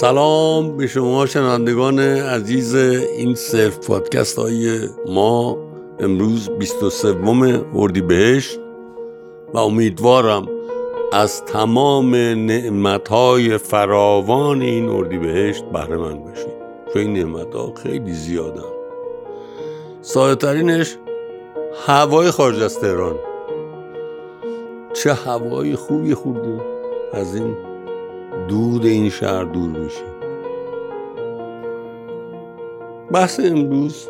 سلام به شما شنوندگان عزیز این صرف پادکست های ما. امروز 23 بهشت و امیدوارم از تمام نعمت های فراوان این بهشت بهره من بشید چون این نعمت ها خیلی زیادن. سایه ترینش هوای خارج از تهران. چه هوای خوبی خورده از این دود این شهر دور میشه. بحث امروز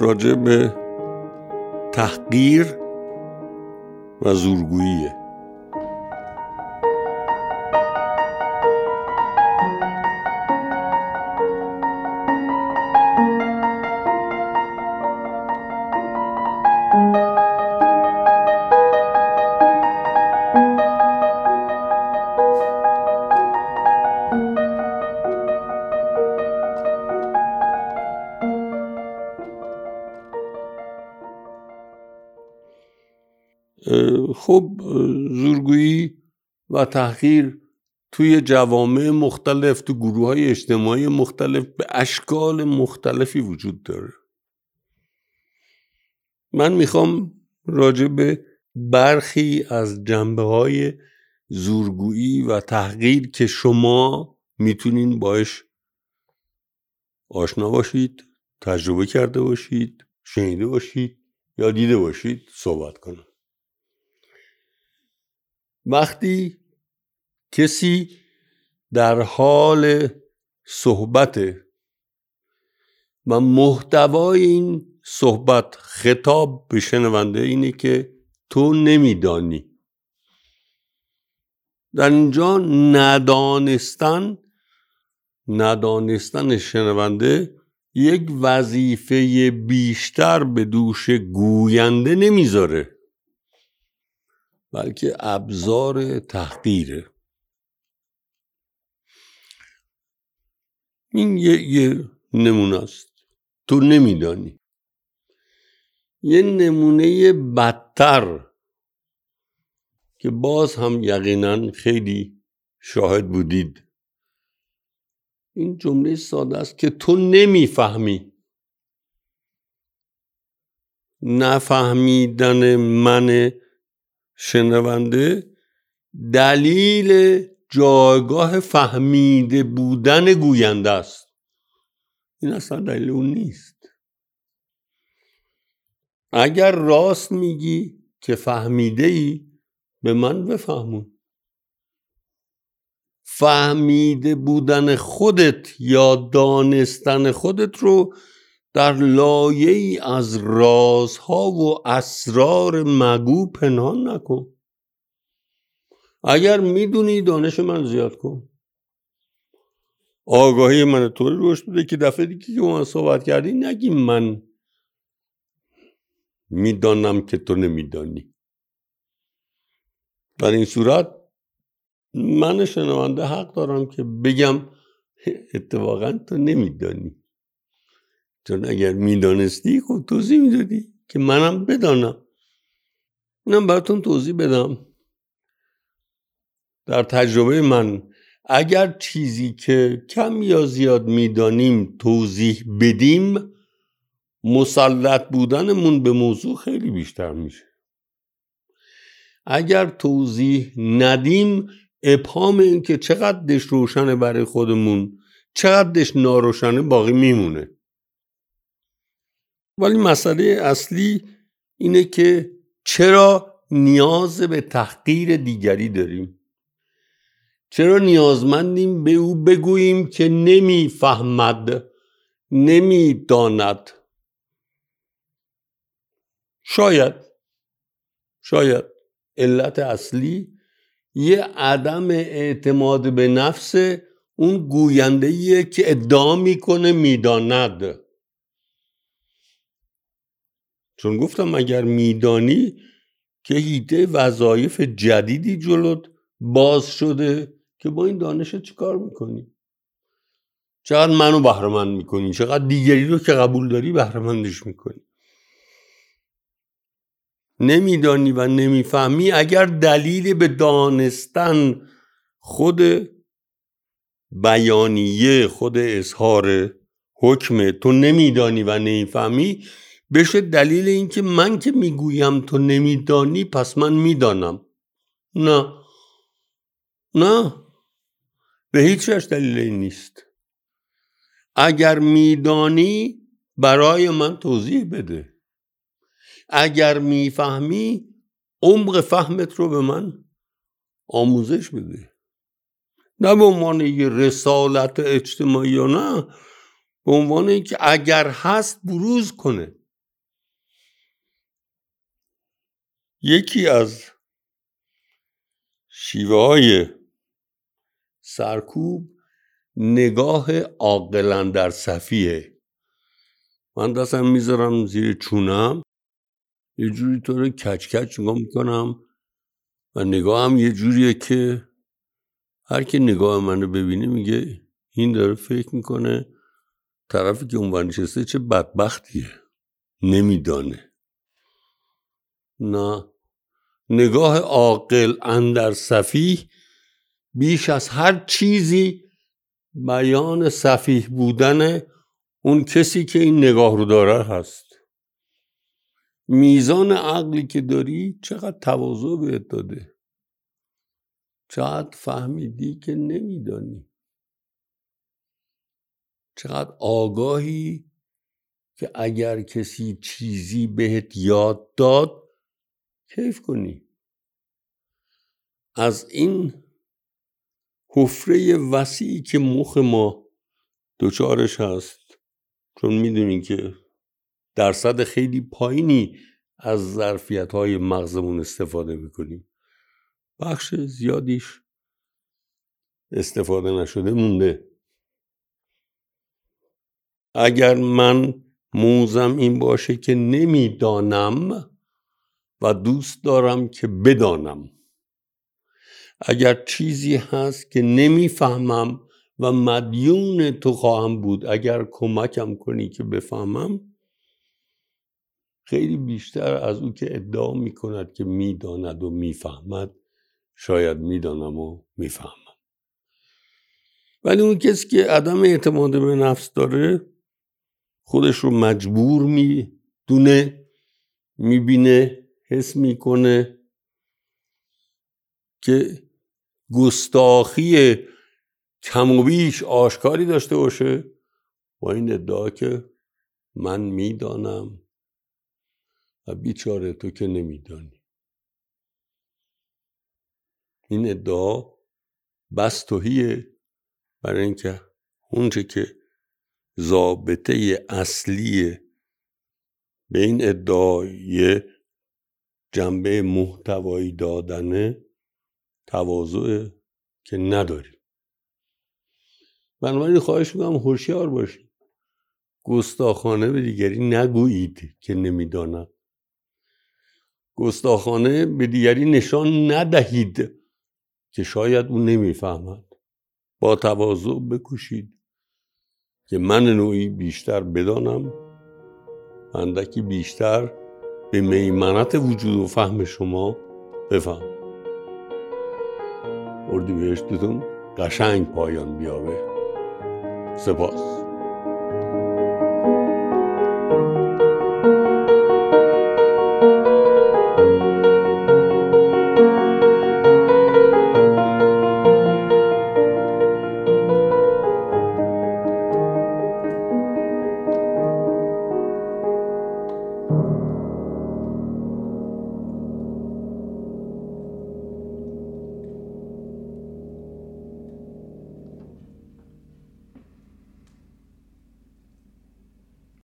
راجع به تحقیر و زورگوییه. خب زورگویی و تحقیر توی جوامع مختلف تو گروه های اجتماعی مختلف به اشکال مختلفی وجود داره. من می‌خوام راجع به برخی از جنبه های زورگویی و تحقیر که شما می‌تونین باش آشنا باشید تجربه کرده باشید شنیده باشید یا دیده باشید صحبت کنم. وقتی کسی در حال صحبت و محتوای این صحبت خطاب به شنونده اینه که تو نمیدانی. در اینجا ندانستن ندانستن شنونده یک وظیفه بیشتر به دوش گوینده نمی‌ذاره. بلکه ابزار تحقیره این یه, یه نمونه است. تو نمیدانی. یه نمونه بدتر که باز هم یقینا خیلی شاهد بودید. این جمله ساده است که تو نمی‌فهمی. نفهمیدن من شنونده دلیل جایگاه فهمیده بودن گوینده است. این اصلا دلیل اون نیست. اگر راست میگی که فهمیده ای به من بفهمون. فهمیده بودن خودت یا دانستن خودت رو در لایه ای از رازها و اسرار مگو پنهان نکن. اگر می‌دونی دانش من زیاد کن. آگاهی من طوری رشد بوده که دفعه دیگه که من صحبت کردی نگی من می‌دانم که تو نمیدانی. در این صورت من شنونده حق دارم که بگم اتفاقا تو نمیدانی. چون اگر می‌دانستی خب توضیح می‌دادی که منم بدانم. اینم براتون توضیح بدم. در تجربه من اگر چیزی که کم یا زیاد می‌دانیم توضیح بدیم مسلط بودنمون به موضوع خیلی بیشتر میشه. اگر توضیح ندیم ابهام این که چقدرش روشنه برای خودمون چقدرش ناروشنه باقی میمونه. ولی مسئله اصلی اینه که چرا نیاز به تحقیر دیگری داریم؟ چرا نیازمندیم به او بگوییم که نمی‌فهمد نمی‌داند؟ شاید شاید علت اصلی یه عدم اعتماد به نفس اون گوینده که ادعا می‌کنه می‌داند. چون گفتم اگر میدانی که هیته وظایف جدیدی جلوت باز شده که با این دانش چیکار می‌کنی؟ چقدر منو بهرمند می‌کنی؟ چقدر دیگری رو که قبول داری بهرمندش می‌کنی؟ نمیدانی و نمی‌فهمی اگر دلیل به دانستن خود بیانیه خود اظهار حکم تو نمیدانی و نمی‌فهمی بشه دلیل اینکه من که می‌گویم تو نمیدانی پس من می‌دانم. نه. نه. به هیچ وجه دلیل این نیست. اگر میدانی برای من توضیح بده. اگر می‌فهمی عمق فهمت رو به من آموزش بده. نه به عنوان یه رسالت اجتماعی یا نه به عنوان اینکه اگر هست بروز کنه. یکی از شیوه های سرکوب نگاه عاقلا در صفیه. من دستم می‌ذارم زیر چونم. یه جوری تو رو کچ کچ نگاه می‌کنم و نگاه هم یه جوریه که هر کی نگاه منو ببینه میگه این داره فکر می‌کنه طرفی که اون نشسته چه بدبختیه. نمیدانه. نه. نگاه عاقل اندر صفیح بیش از هر چیزی بیان صفیح بودن اون کسی که این نگاه رو داره هست. میزان عقلی که داری چقدر تواضع بهت داده؟ چقدر فهمیدی که نمیدانی؟ چقدر آگاهی که اگر کسی چیزی بهت یاد داد کیف کنی؟ از این حفره وسیعی که مخ ما دچارش هست چون می‌دونین که درصد خیلی پایینی از ظرفیت های مغزمون استفاده می‌کنیم. بخش زیادیش استفاده نشده مونده. اگر من موزم این باشه که نمی‌دانم و دوست دارم که بدانم. اگر چیزی هست که نمی‌فهمم و مدیون تو خواهم بود اگر کمکم کنی که بفهمم خیلی بیشتر از او که ادعا می کند که می‌داند و می‌فهمد شاید می‌دانم و می‌فهمم. ولی اون کسی که عدم اعتماد به نفس داره خودش رو مجبور می‌دونه می‌بینه حس می‌کنه که گستاخی کم و بیش آشکاری داشته باشه. با این ادعا که من می‌دانم و بیچاره تو که نمیدانی. این ادعا بس توهیه برای اینکه اونچه که ضابطه اصلی به این ادعای جنبه محتوایی دادنه تواضع که نداری بنابراین خواهش می‌کنم هوشیار باشید. گستاخانه به دیگری نگویید که نمی‌دانم گستاخانه به دیگری نشان ندهید که شاید او نمی‌فهمد. با تواضع بکوشید که من نوعی بیشتر بدانم اندکی بیشتر به میمنت وجود و فهم شما بفهم. اردی بهشتتون قشنگ پایان بیابه. سپاس.